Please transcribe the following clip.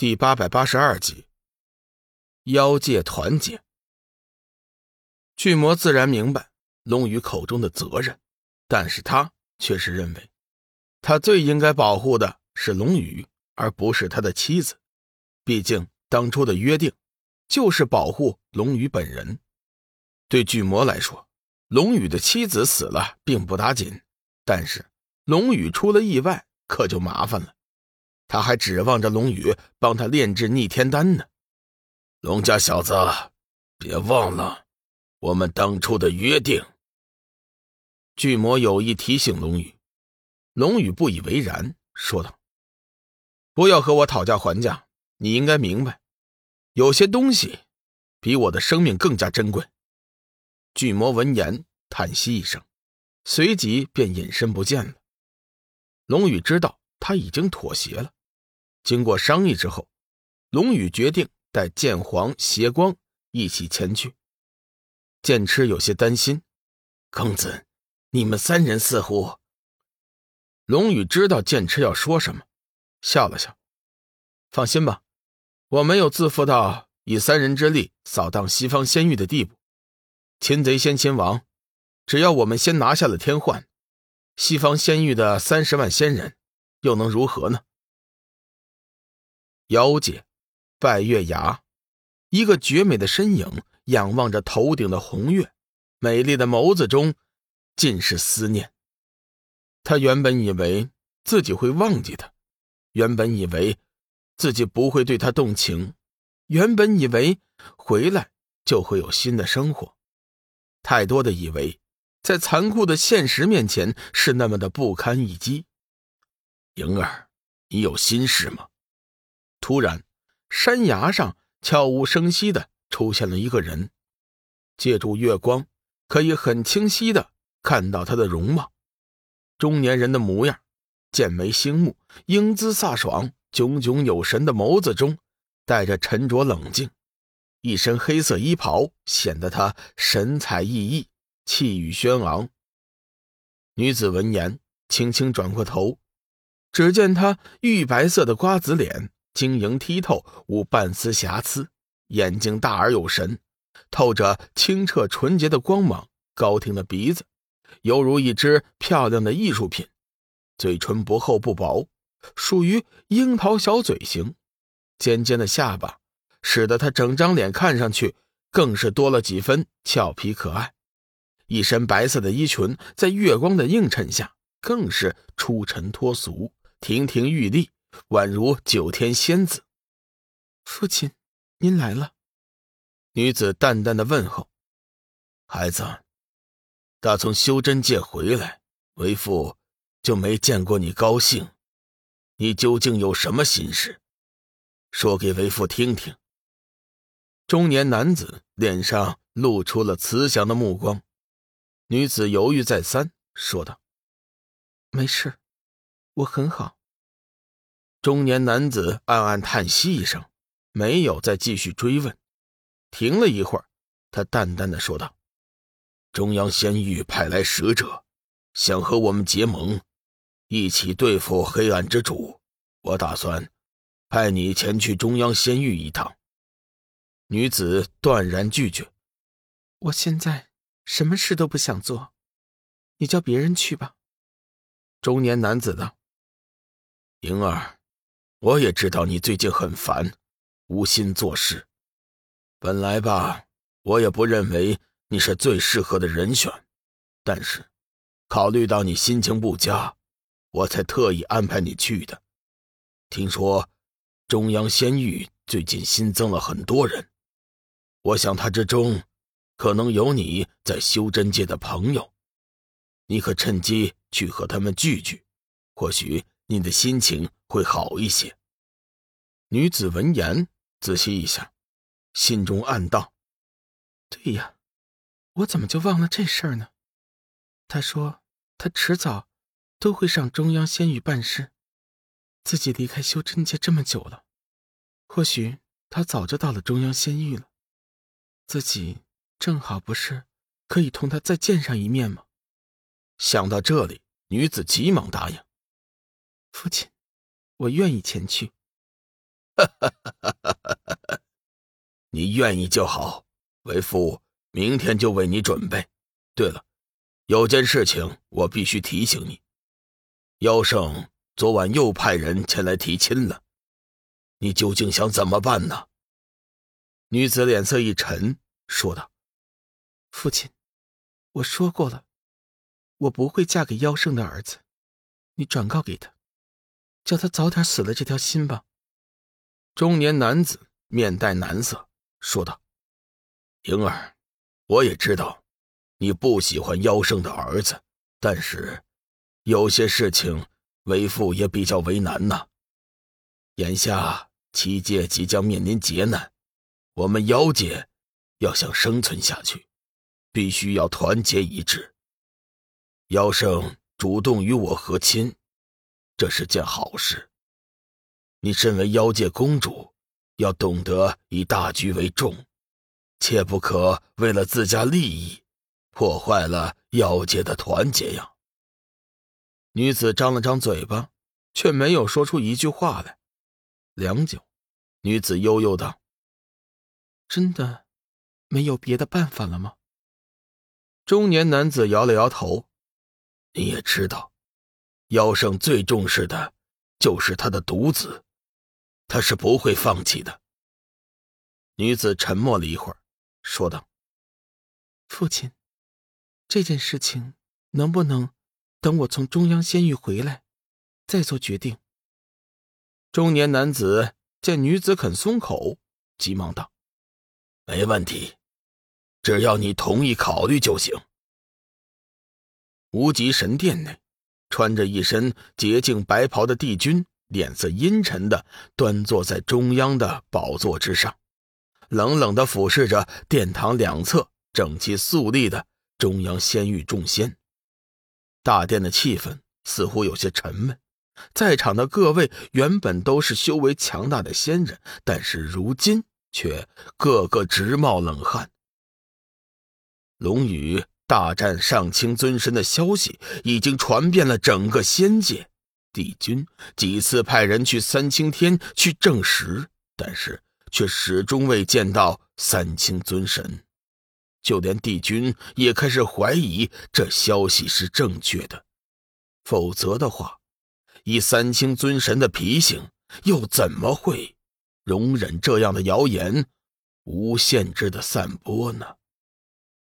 第八百八十二集，妖界团结。巨魔自然明白龙宇口中的责任，但是他却是认为，他最应该保护的是龙宇，而不是他的妻子。毕竟当初的约定，就是保护龙宇本人。对巨魔来说，龙宇的妻子死了并不打紧，但是龙宇出了意外，可就麻烦了。他还指望着龙宇帮他炼制逆天丹呢。龙家小子，别忘了我们当初的约定。巨魔有意提醒龙宇，龙宇不以为然，说道：“不要和我讨价还价，你应该明白，有些东西比我的生命更加珍贵。”巨魔闻言叹息一声，随即便隐身不见了。龙宇知道他已经妥协了。经过商议之后，龙宇决定带剑皇、邪光一起前去。剑痴有些担心：“公子，你们三人似乎……”龙宇知道剑痴要说什么，笑了笑：“放心吧，我没有自负到以三人之力扫荡西方仙域的地步。擒贼先擒王，只要我们先拿下了天幻，西方仙域的三十万仙人又能如何呢？”妖界，拜月崖，一个绝美的身影仰望着头顶的红月，美丽的眸子中尽是思念。他原本以为自己会忘记他，原本以为自己不会对他动情，原本以为回来就会有新的生活。太多的以为，在残酷的现实面前是那么的不堪一击。莹儿，你有心事吗？突然，山崖上悄无声息的出现了一个人，借助月光，可以很清晰的看到他的容貌。中年人的模样，剑眉星目，英姿飒爽，炯炯有神的眸子中带着沉着冷静。一身黑色衣袍，显得他神采奕奕，气宇轩昂。女子闻言，轻轻转过头，只见他玉白色的瓜子脸。晶莹剔透，无半丝瑕疵，眼睛大而有神，透着清澈纯洁的光芒。高挺的鼻子，犹如一只漂亮的艺术品。嘴唇不厚不薄，属于樱桃小嘴型。尖尖的下巴，使得他整张脸看上去更是多了几分俏皮可爱。一身白色的衣裙，在月光的映衬下，更是出尘脱俗，亭亭玉立。宛如九天仙子，父亲，您来了。女子淡淡的问候：“孩子，打从修真界回来，为父就没见过你高兴。你究竟有什么心事？说给为父听听。”中年男子脸上露出了慈祥的目光。女子犹豫再三，说道：“没事，我很好。”中年男子暗暗叹息一声，没有再继续追问。停了一会儿，他淡淡的说道：“中央仙域派来使者，想和我们结盟，一起对付黑暗之主。我打算派你前去中央仙域一趟。”女子断然拒绝：“我现在什么事都不想做，你叫别人去吧。”中年男子道：“莹儿。”我也知道你最近很烦，无心做事。本来吧，我也不认为你是最适合的人选，但是考虑到你心情不佳，我才特意安排你去的。听说中央仙域最近新增了很多人，我想他之中可能有你在修真界的朋友，你可趁机去和他们聚聚，或许你的心情。会好一些。女子闻言，仔细一想，心中暗道：“对呀，我怎么就忘了这事儿呢？”他说：“他迟早都会上中央仙域办事。自己离开修真界这么久了，或许他早就到了中央仙域了。自己正好不是可以同他再见上一面吗？”想到这里，女子急忙答应：“父亲。”我愿意前去。你愿意就好，为父明天就为你准备。对了，有件事情我必须提醒你，妖圣昨晚又派人前来提亲了，你究竟想怎么办呢？女子脸色一沉，说道：“父亲，我说过了，我不会嫁给妖圣的儿子，你转告给他，叫他早点死了这条心吧。”中年男子面带难色，说道：“莹儿，我也知道，你不喜欢妖圣的儿子，但是有些事情为父也比较为难呐。眼下七界即将面临劫难，我们妖界要想生存下去，必须要团结一致。妖圣主动与我和亲，这是件好事。”你身为妖界公主，要懂得以大局为重，切不可为了自家利益，破坏了妖界的团结呀。女子张了张嘴巴，却没有说出一句话来。良久，女子悠悠道：“真的没有别的办法了吗？”中年男子摇了摇头：“你也知道，妖圣最重视的，就是他的独子。”他是不会放弃的。女子沉默了一会儿，说道：“父亲，这件事情能不能等我从中央仙域回来再做决定？”中年男子见女子肯松口，急忙道：“没问题，只要你同意考虑就行。”无极神殿内，穿着一身洁净白袍的帝君。脸色阴沉的端坐在中央的宝座之上，冷冷的俯视着殿堂两侧整齐肃立的中央仙域众仙。大殿的气氛似乎有些沉闷，在场的各位原本都是修为强大的仙人，但是如今却个个直冒冷汗。龙宇大战上清尊神的消息已经传遍了整个仙界。帝君几次派人去三清天去证实，但是却始终未见到三清尊神。就连帝君也开始怀疑这消息是正确的，否则的话，以三清尊神的脾性，又怎么会容忍这样的谣言无限制的散播呢？